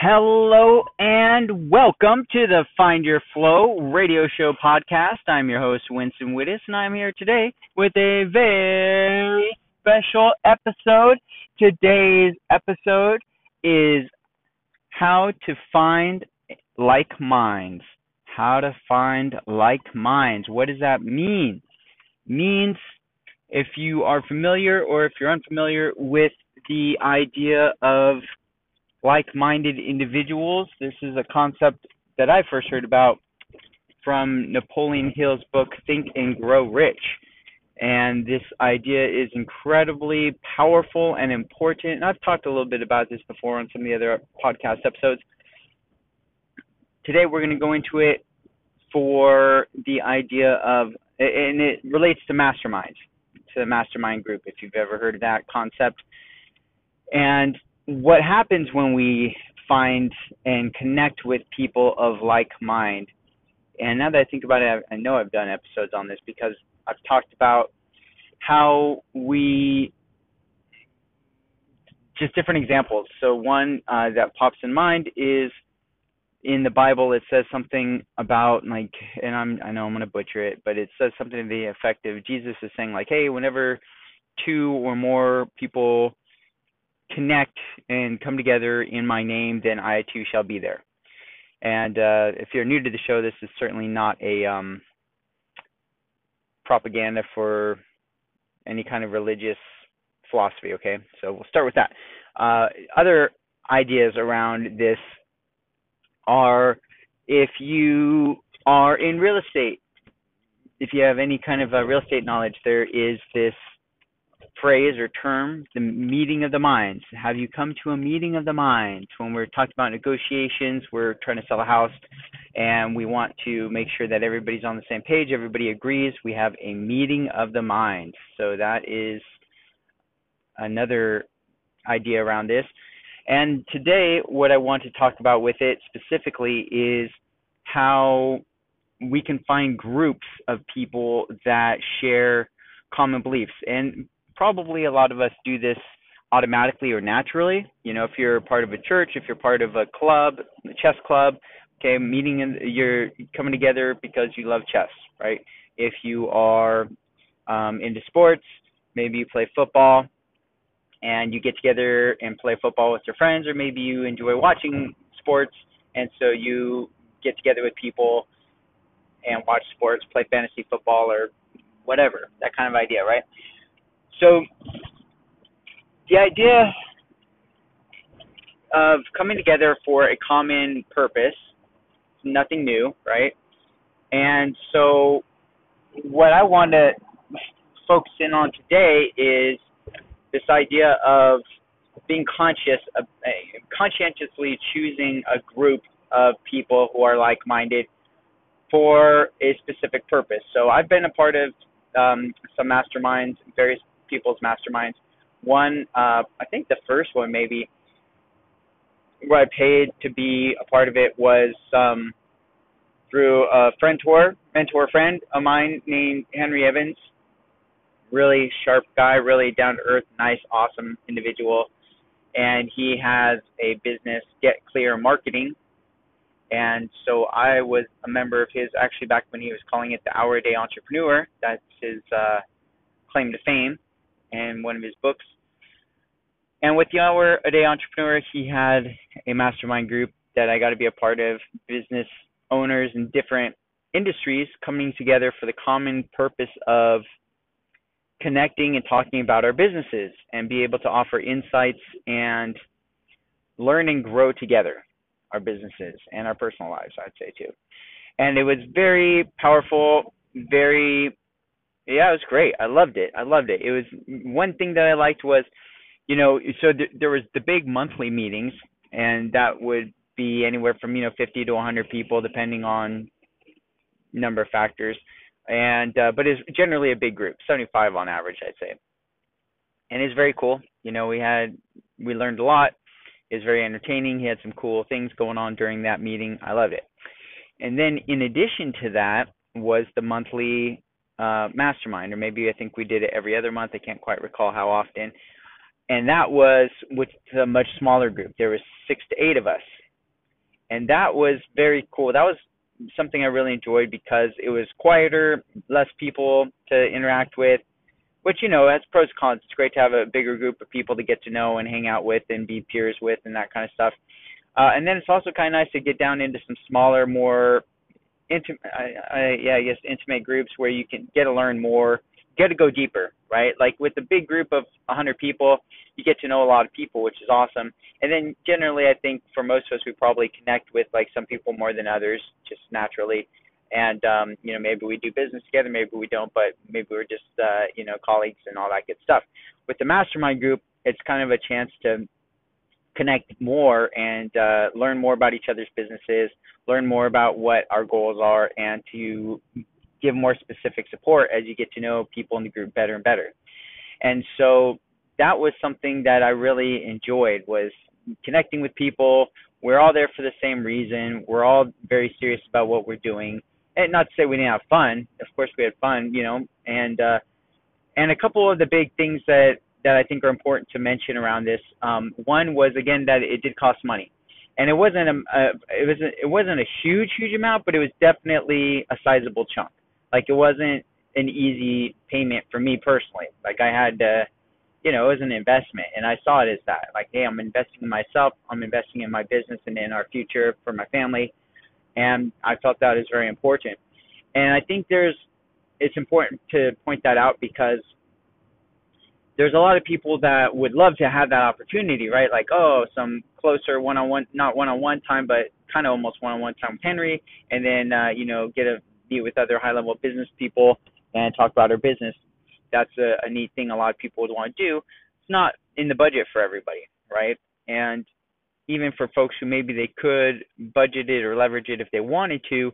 Hello and welcome to the Find Your Flow radio show podcast. I'm your host, Winston Wittes, and I'm here today with a very special episode. Today's episode is how to find like minds. How to find like minds. What does that mean? Means if you are familiar or if you're unfamiliar with the idea of like minded individuals. This is a concept that I first heard about from Napoleon Hill's book, Think and Grow Rich. And this idea is incredibly powerful and important. And I've talked a little bit about this before on some of the other podcast episodes. Today we're going to go into it for the idea of, and it relates to masterminds, to the mastermind group, if you've ever heard of that concept. And what happens when we find and connect with people of like mind? And now that i think about it i know i've done episodes on this because i've talked about how we just different examples. So one uh, that pops in mind is in the bible it says something about like and i'm i know i'm to butcher it but it says something to the effect of jesus is saying like hey whenever two or more people connect and come together in my name, then I too shall be there. And uh, if you're new to the show, this is certainly not a um, propaganda for any kind of religious philosophy. Okay, so we'll start with that. Uh, other ideas around this are if you are in real estate, if you have any kind of uh, real estate knowledge, there is this phrase or term, the meeting of the minds. Have you come to a meeting of the minds? When we're talking about negotiations, we're trying to sell a house and we want to make sure that everybody's on the same page, everybody agrees. We have a meeting of the minds. So that is another idea around this. And today, what I want to talk about with it specifically is how we can find groups of people that share common beliefs. And probably a lot of us do this automatically or naturally. You know, if you're part of a church, if you're part of a club, a chess club, okay, meeting and you're coming together because you love chess, right? If you are um, into sports, maybe you play football and you get together and play football with your friends, or maybe you enjoy watching sports and so you get together with people and watch sports, play fantasy football or whatever, that kind of idea, right? So the idea of coming together for a common purpose, nothing new, right? And so what I want to focus in on today is this idea of being conscious of uh, conscientiously choosing a group of people who are like-minded for a specific purpose. So I've been a part of um, some masterminds, various people's masterminds. One, uh, I think the first one maybe where I paid to be a part of it was um, through a friend tour, mentor friend of mine named Henry Evans. Really sharp guy, really down to earth, nice, awesome individual. And he has a business, Get Clear Marketing. And so I was a member of his actually back when he was calling it the Hour a Day Entrepreneur. That's his uh, claim to fame and one of his books. And with the Hour a Day Entrepreneur, he had a mastermind group that I got to be a part of, business owners in different industries coming together for the common purpose of connecting and talking about our businesses and be able to offer insights and learn and grow together our businesses and our personal lives, I'd say too. And it was very powerful, very yeah, it was great. I loved it. I loved it. It was one thing that I liked was, you know, so th- there was the big monthly meetings, and that would be anywhere from you know 50 to 100 people, depending on number of factors. And uh, but it's generally a big group, 75 on average, I'd say. And it's very cool. You know, we had we learned a lot. It's very entertaining. He had some cool things going on during that meeting. I loved it. And then in addition to that was the monthly uh, mastermind, or maybe I think we did it every other month. I can't quite recall how often. And that was with a much smaller group. There was six to eight of us, and that was very cool. That was something I really enjoyed because it was quieter, less people to interact with, which you know has pros and cons. It's great to have a bigger group of people to get to know and hang out with and be peers with and that kind of stuff. Uh, and then it's also kind of nice to get down into some smaller, more intimate, I, I, yeah, I guess intimate groups where you can get to learn more, get to go deeper, right? Like with a big group of 100 people, you get to know a lot of people, which is awesome. And then generally, I think for most of us, we probably connect with like some people more than others, just naturally. And um, you know, maybe we do business together, maybe we don't, but maybe we're just uh, you know colleagues and all that good stuff. With the mastermind group, it's kind of a chance to connect more and uh, learn more about each other's businesses, learn more about what our goals are, and to give more specific support as you get to know people in the group better and better. And so that was something that I really enjoyed was connecting with people. We're all there for the same reason. We're all very serious about what we're doing. And not to say we didn't have fun. Of course we had fun, you know. And uh and a couple of the big things that that I think are important to mention around this. Um, one was again that it did cost money, and it wasn't a, a it was a, it wasn't a huge huge amount, but it was definitely a sizable chunk. Like it wasn't an easy payment for me personally. Like I had to, you know, it was an investment, and I saw it as that. Like, hey, I'm investing in myself, I'm investing in my business and in our future for my family, and I felt that is very important. And I think there's it's important to point that out because there's a lot of people that would love to have that opportunity, right? Like, oh, some closer one-on-one, not one-on-one time, but kind of almost one-on-one time with Henry, and then uh, you know get a meet with other high-level business people and talk about our business. That's a, a neat thing a lot of people would want to do. It's not in the budget for everybody, right? And even for folks who maybe they could budget it or leverage it if they wanted to,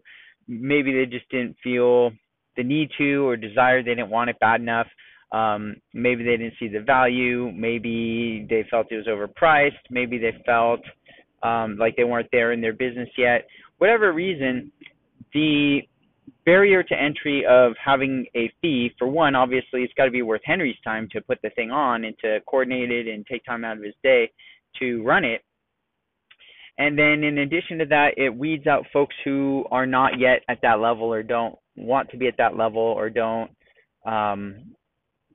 maybe they just didn't feel the need to or desire they didn't want it bad enough um, maybe they didn't see the value. Maybe they felt it was overpriced. Maybe they felt um, like they weren't there in their business yet. Whatever reason, the barrier to entry of having a fee, for one, obviously, it's got to be worth Henry's time to put the thing on and to coordinate it and take time out of his day to run it. And then in addition to that, it weeds out folks who are not yet at that level or don't want to be at that level or don't um,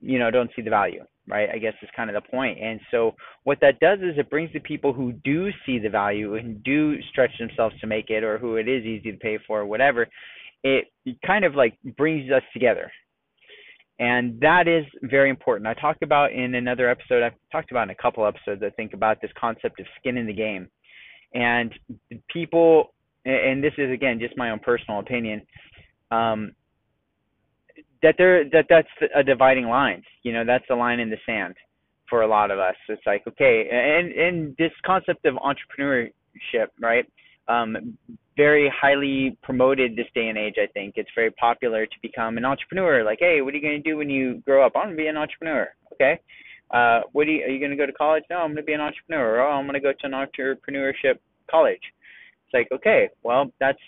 you know don't see the value right? I guess is kind of the point. And so what that does is it brings the people who do see the value and do stretch themselves to make it or who it is easy to pay for or whatever it kind of like brings us together. And that is very important. I talked about in another episode i've talked about in a couple episodes i think about this concept of skin in the game. And people and this is again just my own personal opinion um, that there that that's a dividing line. You know, that's a line in the sand for a lot of us. It's like okay, and and this concept of entrepreneurship, right? Um, very highly promoted this day and age. I think it's very popular to become an entrepreneur. Like, hey, what are you going to do when you grow up? I'm going to be an entrepreneur. Okay. Uh, what are you, are you going to go to college? No, I'm going to be an entrepreneur. Oh, I'm going to go to an entrepreneurship college. It's like, okay, well, that's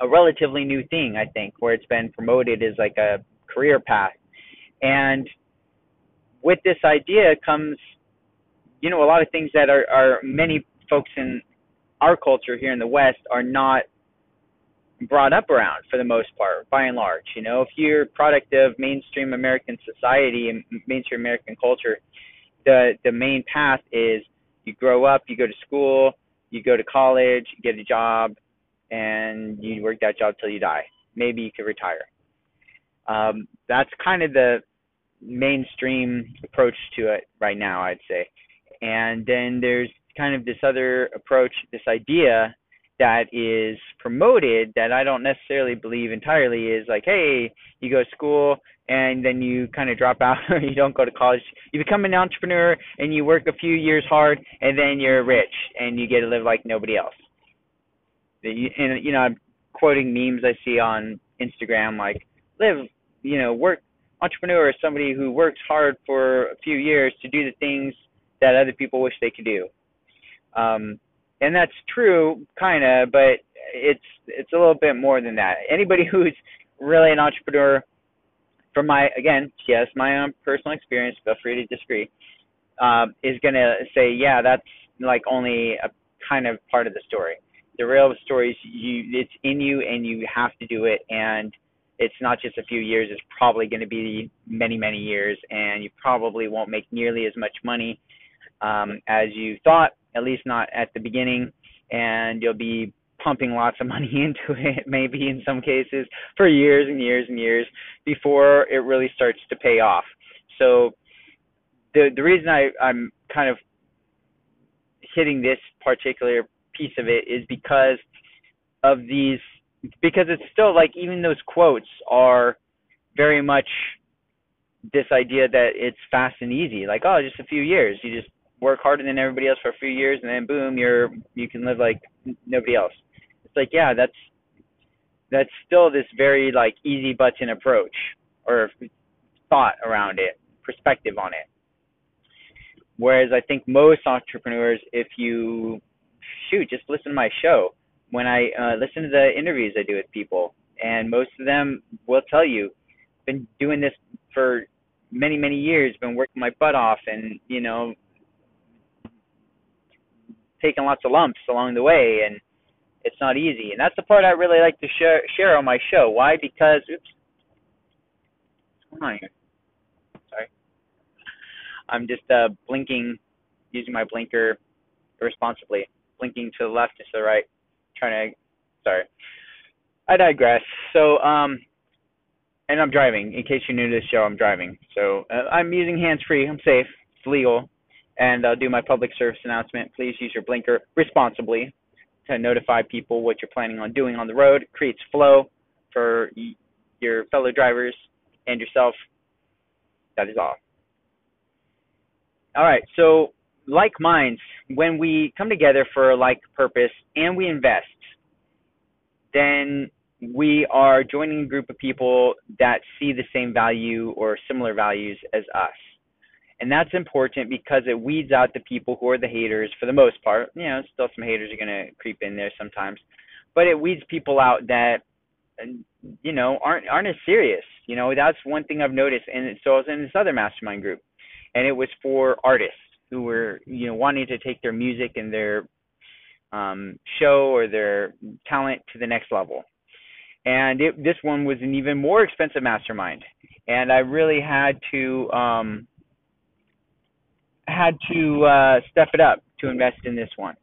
a relatively new thing, I think, where it's been promoted as like a career path. And with this idea comes, you know, a lot of things that are, are many folks in our culture here in the West are not brought up around for the most part, by and large. You know, if you're product of mainstream American society and mainstream American culture, the the main path is you grow up, you go to school, you go to college, you get a job, and you work that job till you die. Maybe you could retire. Um, that's kind of the mainstream approach to it right now, I'd say. And then there's kind of this other approach, this idea that is promoted that I don't necessarily believe entirely is like, hey, you go to school and then you kind of drop out or you don't go to college. You become an entrepreneur and you work a few years hard and then you're rich and you get to live like nobody else and you know I'm quoting memes I see on Instagram like live you know work entrepreneur is somebody who works hard for a few years to do the things that other people wish they could do um and that's true kind of but it's it's a little bit more than that anybody who's really an entrepreneur from my again yes my own personal experience feel free to disagree um is to say yeah that's like only a kind of part of the story. The real story is you it's in you and you have to do it. And it's not just a few years, it's probably going to be many, many years. And you probably won't make nearly as much money um, as you thought, at least not at the beginning, and you'll be pumping lots of money into it, maybe in some cases, for years and years and years before it really starts to pay off. So the the reason I, I'm kind of hitting this particular piece of it is because of these because it's still like even those quotes are very much this idea that it's fast and easy. Like oh just a few years. You just work harder than everybody else for a few years and then boom you're you can live like nobody else. It's like yeah that's that's still this very like easy button approach or thought around it perspective on it. Whereas i think most entrepreneurs if you shoot just listen to my show. When i uh, listen to the interviews i do with people and most of them will tell you been doing this for many many years been working my butt off and you know taking lots of lumps along the way and it's not easy. And that's the part i really like to share share on my show. Why? Because oops what's going on here? Sorry. I'm just uh blinking using my blinker responsibly blinking to the left and to the right trying to sorry i digress so um and i'm driving in case you're new to the show i'm driving so uh, i'm using hands free i'm safe it's legal and I'll do my public service announcement. Please use your blinker responsibly to notify people what you're planning on doing on the road. It creates flow for your fellow drivers and yourself. That is all. All right, so like minds, when we come together for a like purpose and we invest, then we are joining a group of people that see the same value or similar values as us. And that's important because it weeds out the people who are the haters for the most part. You know, still some haters are going to creep in there sometimes. But it weeds people out that uh, you know aren't aren't as serious. You know, that's one thing I've noticed and so I was in this other mastermind group and it was for artists who were, you know, wanting to take their music and their um show or their talent to the next level. And it, this one was an even more expensive mastermind. And I really had to um had to uh, step it up to invest in this one.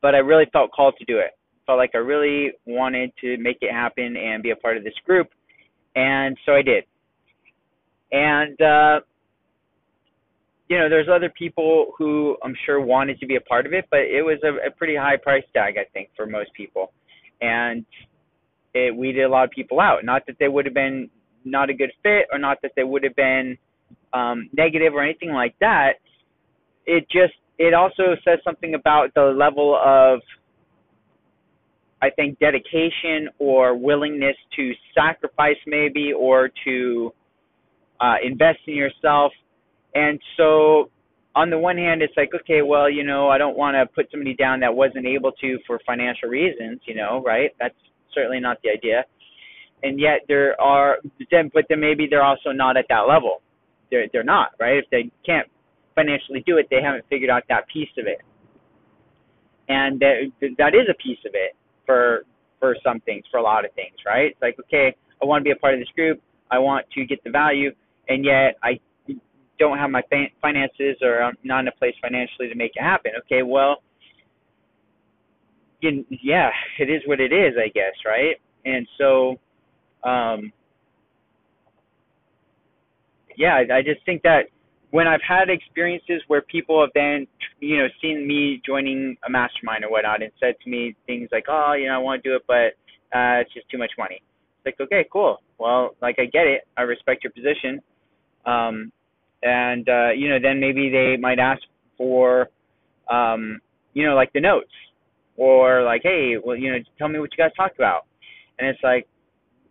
But I really felt called to do it. Felt like I really wanted to make it happen and be a part of this group, and so I did. And uh, you know, there's other people who I'm sure wanted to be a part of it, but it was a, a pretty high price tag, I think, for most people, and it weeded a lot of people out. Not that they would have been not a good fit, or not that they would have been um, negative or anything like that. It just it also says something about the level of I think dedication or willingness to sacrifice maybe or to uh, invest in yourself. And so on the one hand, it's like, okay, well, you know, I don't want to put somebody down that wasn't able to for financial reasons, you know, right? That's certainly not the idea. And yet there are, then, but then maybe they're also not at that level they're they're not right. If they can't financially do it, they haven't figured out that piece of it, and that that is a piece of it for for some things, for a lot of things, right? It's like okay, I want to be a part of this group, I want to get the value, and yet I don't have my finances or I'm not in a place financially to make it happen. Okay, well, yeah, it is what it is, I guess, right? And so, um, yeah, I, I just think that when I've had experiences where people have then, you know, seen me joining a mastermind or whatnot and said to me things like, oh, you know, I want to do it, but uh, it's just too much money. It's like, okay, cool. Well, like I get it. I respect your position. Um, and, uh, you know, then maybe they might ask for, um, you know, like the notes or like, hey, well, you know, tell me what you guys talked about. And it's like,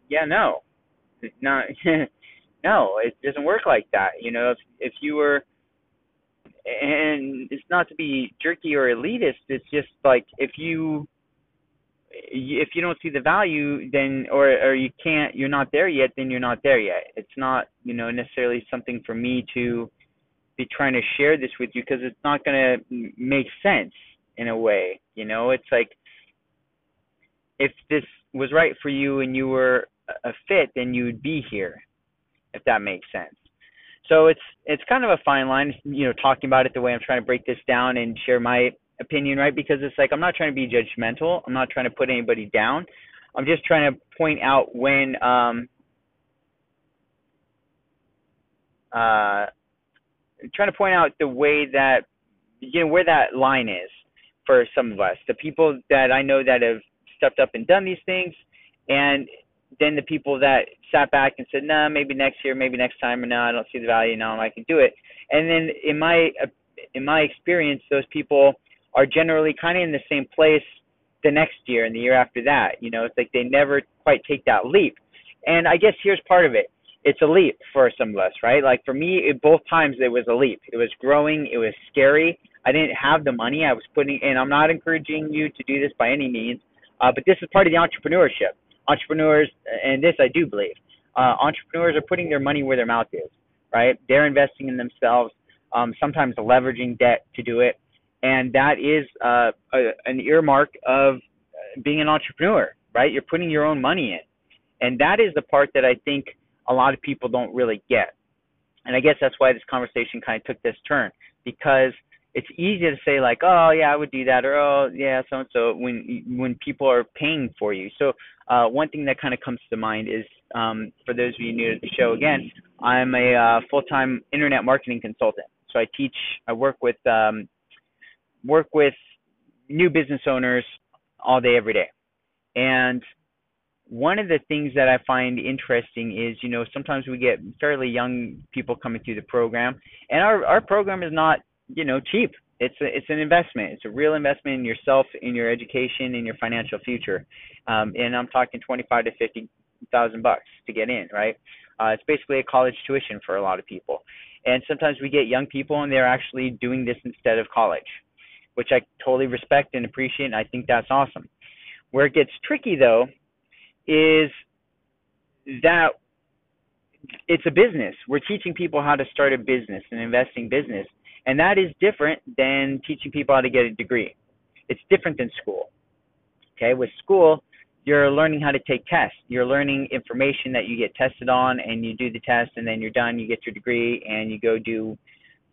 yeah, no, not. no, it doesn't work like that. You know, if if you were and it's not to be jerky or elitist, it's just like if you if you don't see the value then or or you can't you're not there yet then you're not there yet it's not you know necessarily something for me to be trying to share this with you because it's not going to make sense in a way. You know, it's like if this was right for you and you were a fit, then you would be here, if that makes sense. So it's it's kind of a fine line, you know, talking about it the way I'm trying to break this down and share my opinion, right? Because it's like I'm not trying to be judgmental. I'm not trying to put anybody down. I'm just trying to point out when um uh trying to point out the way that you know where that line is for some of us. The people that I know that have stepped up and done these things and then the people that sat back and said, "Nah, maybe next year, maybe next time, or no, I don't see the value. No, I can do it." And then in my in my experience, those people are generally kind of in the same place the next year and the year after that. You know, it's like they never quite take that leap. And I guess here's part of it. It's a leap for some of us, right? Like for me, it, both times it was a leap. It was growing. It was scary. I didn't have the money. I was putting, and I'm not encouraging you to do this by any means, uh, but this is part of the entrepreneurship entrepreneurs, and this I do believe, uh, entrepreneurs are putting their money where their mouth is, right? They're investing in themselves, um, sometimes leveraging debt to do it, and that is uh, a, an earmark of being an entrepreneur, right? You're putting your own money in, and that is the part that I think a lot of people don't really get, and I guess that's why this conversation kind of took this turn because it's easy to say like, oh yeah, I would do that, or oh yeah, so and so when when people are paying for you. So uh, one thing that kind of comes to mind is um, for those of you new to the show, again, I'm a uh, full-time internet marketing consultant. So I teach, I work with um, work with new business owners all day, every day. And one of the things that I find interesting is, you know, sometimes we get fairly young people coming through the program, and our our program is not, you know, cheap it's a, it's an investment. It's a real investment in yourself, in your education, in your financial future. Um, and I'm talking twenty-five to fifty thousand bucks to get in, right? Uh, it's basically a college tuition for a lot of people. And sometimes we get young people and they're actually doing this instead of college, which I totally respect and appreciate. And I think that's awesome. Where it gets tricky though is that it's a business. We're teaching people how to start a business, an investing business. And that is different than teaching people how to get a degree. It's different than school. Okay, with school, you're learning how to take tests. You're learning information that you get tested on, and you do the test, and then you're done. You get your degree, and you go do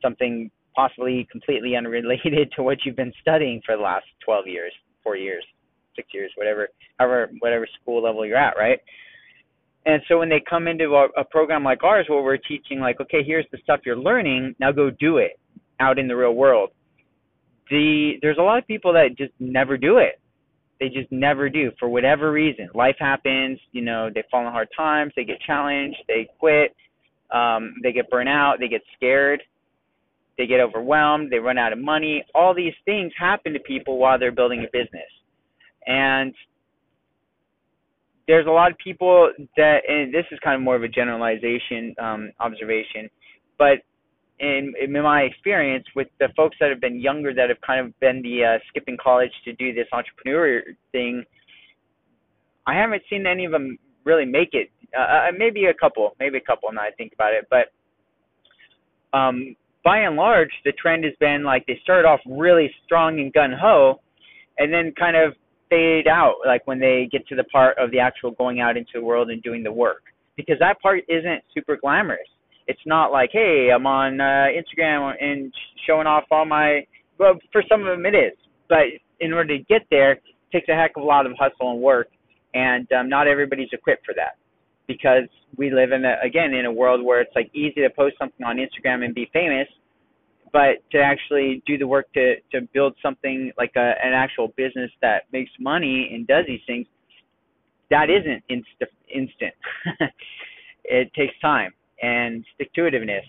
something possibly completely unrelated to what you've been studying for the last 12 years, four years, six years, whatever, however, whatever school level you're at, right? And so when they come into a, a program like ours, where we're teaching, like, okay, here's the stuff you're learning, now go do it out in the real world. The there's a lot of people that just never do it. They just never do for whatever reason. Life happens, you know, they fall in hard times, they get challenged, they quit, um, they get burnt out, they get scared, they get overwhelmed, they run out of money. All these things happen to people while they're building a business. And there's a lot of people that, and this is kind of more of a generalization um, observation, but in, in my experience with the folks that have been younger that have kind of been the uh, skipping college to do this entrepreneur thing, I haven't seen any of them really make it. Uh, uh, maybe a couple, maybe a couple. Now I think about it, but um, by and large, the trend has been like they start off really strong and gun ho, and then kind of fade out like when they get to the part of the actual going out into the world and doing the work. Because that part isn't super glamorous. It's not like, hey, I'm on uh, Instagram and showing off all my. Well, for some of them it is, but in order to get there, it takes a heck of a lot of hustle and work, and um, not everybody's equipped for that because we live in a, again in a world where it's like easy to post something on Instagram and be famous, but to actually do the work to to build something like a, an actual business that makes money and does these things, that isn't insta- instant. it takes time and stick to itiveness.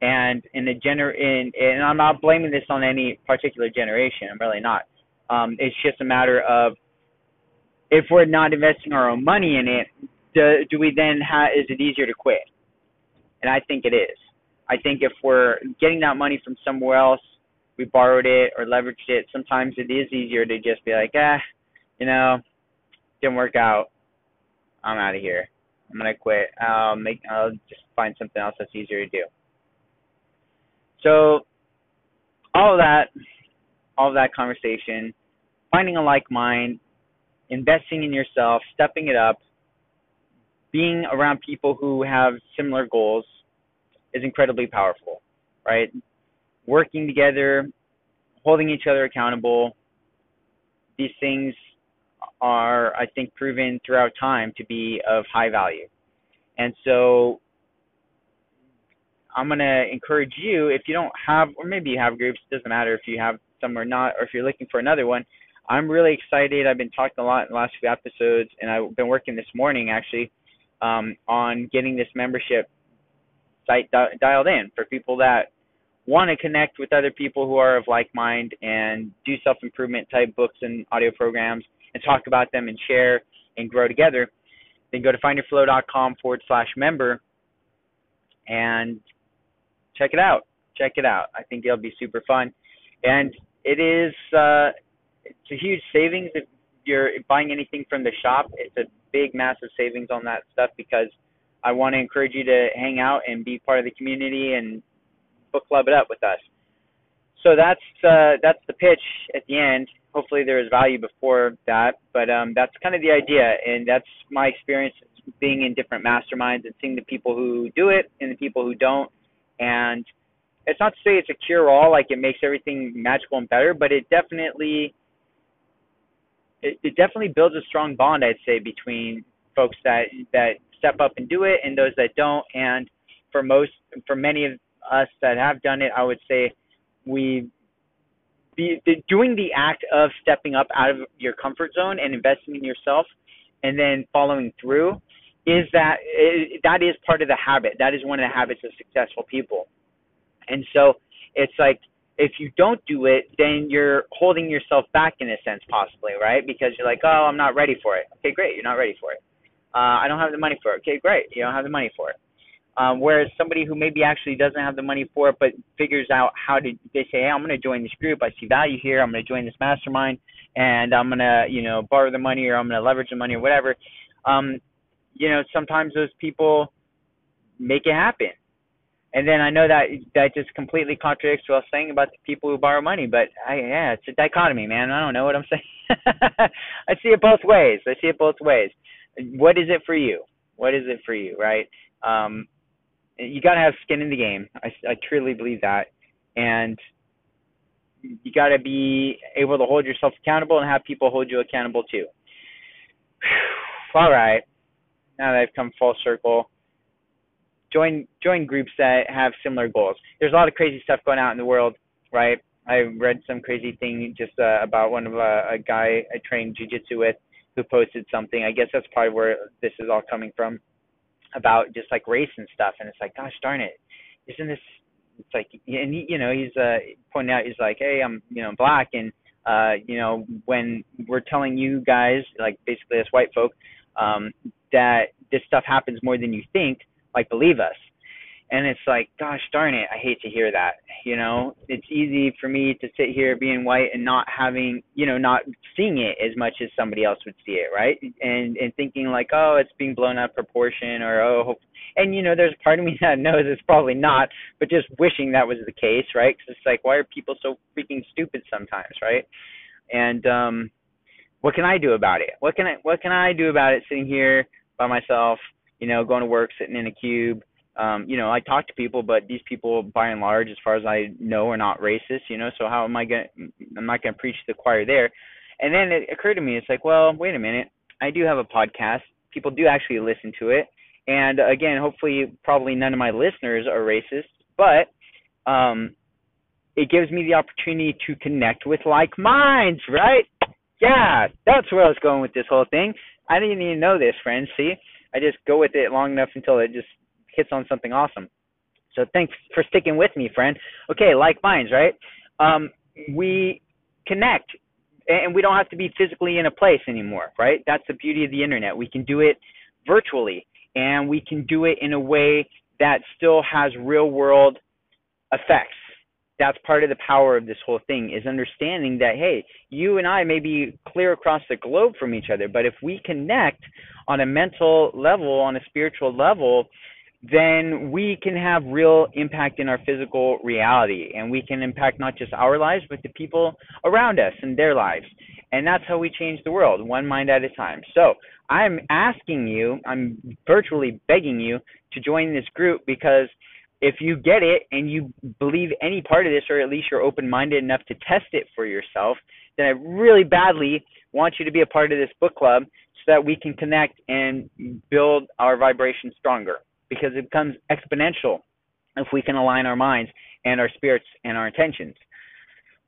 And in the gener in and I'm not blaming this on any particular generation. I'm really not. Um, it's just a matter of if we're not investing our own money in it, do, do we then have? Is it easier to quit? And I think it is. I think if we're getting that money from somewhere else, we borrowed it or leveraged it. Sometimes it is easier to just be like, ah, you know, didn't work out. I'm out of here. I'm gonna quit. I'll make. I'll just find something else that's easier to do. So, all of that, all of that conversation, finding a like mind, investing in yourself, stepping it up, being around people who have similar goals is incredibly powerful, right? Working together, holding each other accountable, these things are, I think, proven throughout time to be of high value. And so I'm going to encourage you, if you don't have, or maybe you have groups, it doesn't matter if you have some or not, or if you're looking for another one. I'm really excited. I've been talking a lot in the last few episodes, and I've been working this morning actually um, on getting this membership site di- dialed in for people that want to connect with other people who are of like mind and do self improvement type books and audio programs and talk about them and share and grow together, then go to findyourflow.com forward slash member and check it out. Check it out. I think it'll be super fun. And it is uh, it's a huge savings you're buying anything from the shop. It's a big, massive savings on that stuff because I want to encourage you to hang out and be part of the community and book club it up with us. So that's uh, that's the pitch at the end. Hopefully there is value before that, but um, that's kind of the idea, and that's my experience being in different masterminds and seeing the people who do it and the people who don't. And it's not to say it's a cure-all, like it makes everything magical and better, but it definitely it, it definitely builds a strong bond, I'd say, between folks that that step up and do it and those that don't. And for most, for many of us that have done it, I would say we be the, doing the act of stepping up out of your comfort zone and investing in yourself, and then following through is that that is part of the habit. That is one of the habits of successful people. And so it's like if you don't do it, then you're holding yourself back in a sense, possibly, right? Because you're like, oh, I'm not ready for it. Okay, great, you're not ready for it. Uh, I don't have the money for it. Okay, great, you don't have the money for it. Um, whereas somebody who maybe actually doesn't have the money for it, but figures out how to, they say, hey, I'm going to join this group. I see value here. I'm going to join this mastermind, and I'm going to, you know, borrow the money or I'm going to leverage the money or whatever. Um, you know, sometimes those people make it happen and then I know that that just completely contradicts what I was saying about the people who borrow money, but I, yeah, it's a dichotomy, man. I don't know what I'm saying. I see it both ways. I see it both ways. What is it for you? What is it for you, right? Um, you got to have skin in the game. I, I truly believe that, and you got to be able to hold yourself accountable and have people hold you accountable too. All right, now that I've come full circle join join groups that have similar goals. There's a lot of crazy stuff going out in the world, right? I read some crazy thing just uh, about one of uh, a guy I trained jujitsu with who posted something. I guess that's probably where this is all coming from about just like race and stuff. And it's like, gosh darn it, isn't this? It's like, and he, you know, he's uh pointing out, he's like, hey, I'm you know black, and uh, you know, when we're telling you guys, like basically us white folk, um, that this stuff happens more than you think like believe us. And it's like gosh darn it i hate to hear that you know? It's easy for me to sit here being white and not having you know not seeing it as much as somebody else would see it right? And and thinking like oh it's being blown out of proportion or oh and you know there's a part of me that knows it's probably not but just wishing that was the case right? Because it's like why are people so freaking stupid sometimes right? And um what can i do about it? What can i what can i do about it sitting here by myself you know, going to work, sitting in a cube. Um, you know, I talk to people, but these people, by and large, as far as I know, are not racist. You know, so how am I gonna? I'm not gonna preach to the choir there. And then it occurred to me, it's like, well, wait a minute. I do have a podcast. People do actually listen to it. And again, hopefully, probably none of my listeners are racist, but um, it gives me the opportunity to connect with like minds, right? Yeah, that's where I was going with this whole thing. I didn't even know this, friends. See, I just go with it long enough until it just hits on something awesome. So thanks for sticking with me, friend. Okay, like minds, right? Um, we connect, and we don't have to be physically in a place anymore, right? That's the beauty of the internet. We can do it virtually, and we can do it in a way that still has real world effects that's part of the power of this whole thing is understanding that hey you and i may be clear across the globe from each other but if we connect on a mental level on a spiritual level then we can have real impact in our physical reality and we can impact not just our lives but the people around us and their lives. And that's how we change the world one mind at a time. So i'm asking you i'm virtually begging you to join this group because if you get it and you believe any part of this or at least you're open minded enough to test it for yourself then i really badly want you to be a part of this book club so that we can connect and build our vibration stronger because it becomes exponential if we can align our minds and our spirits and our intentions.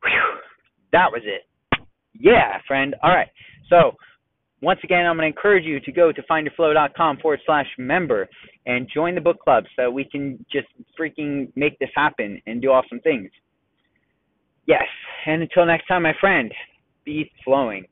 Whew, that was it. Yeah, friend. All right. So, once again, I'm going to encourage you to go to findyourflow.com forward slash member and join the book club so we can just freaking make this happen and do awesome things. Yes. And until next time, my friend, be flowing.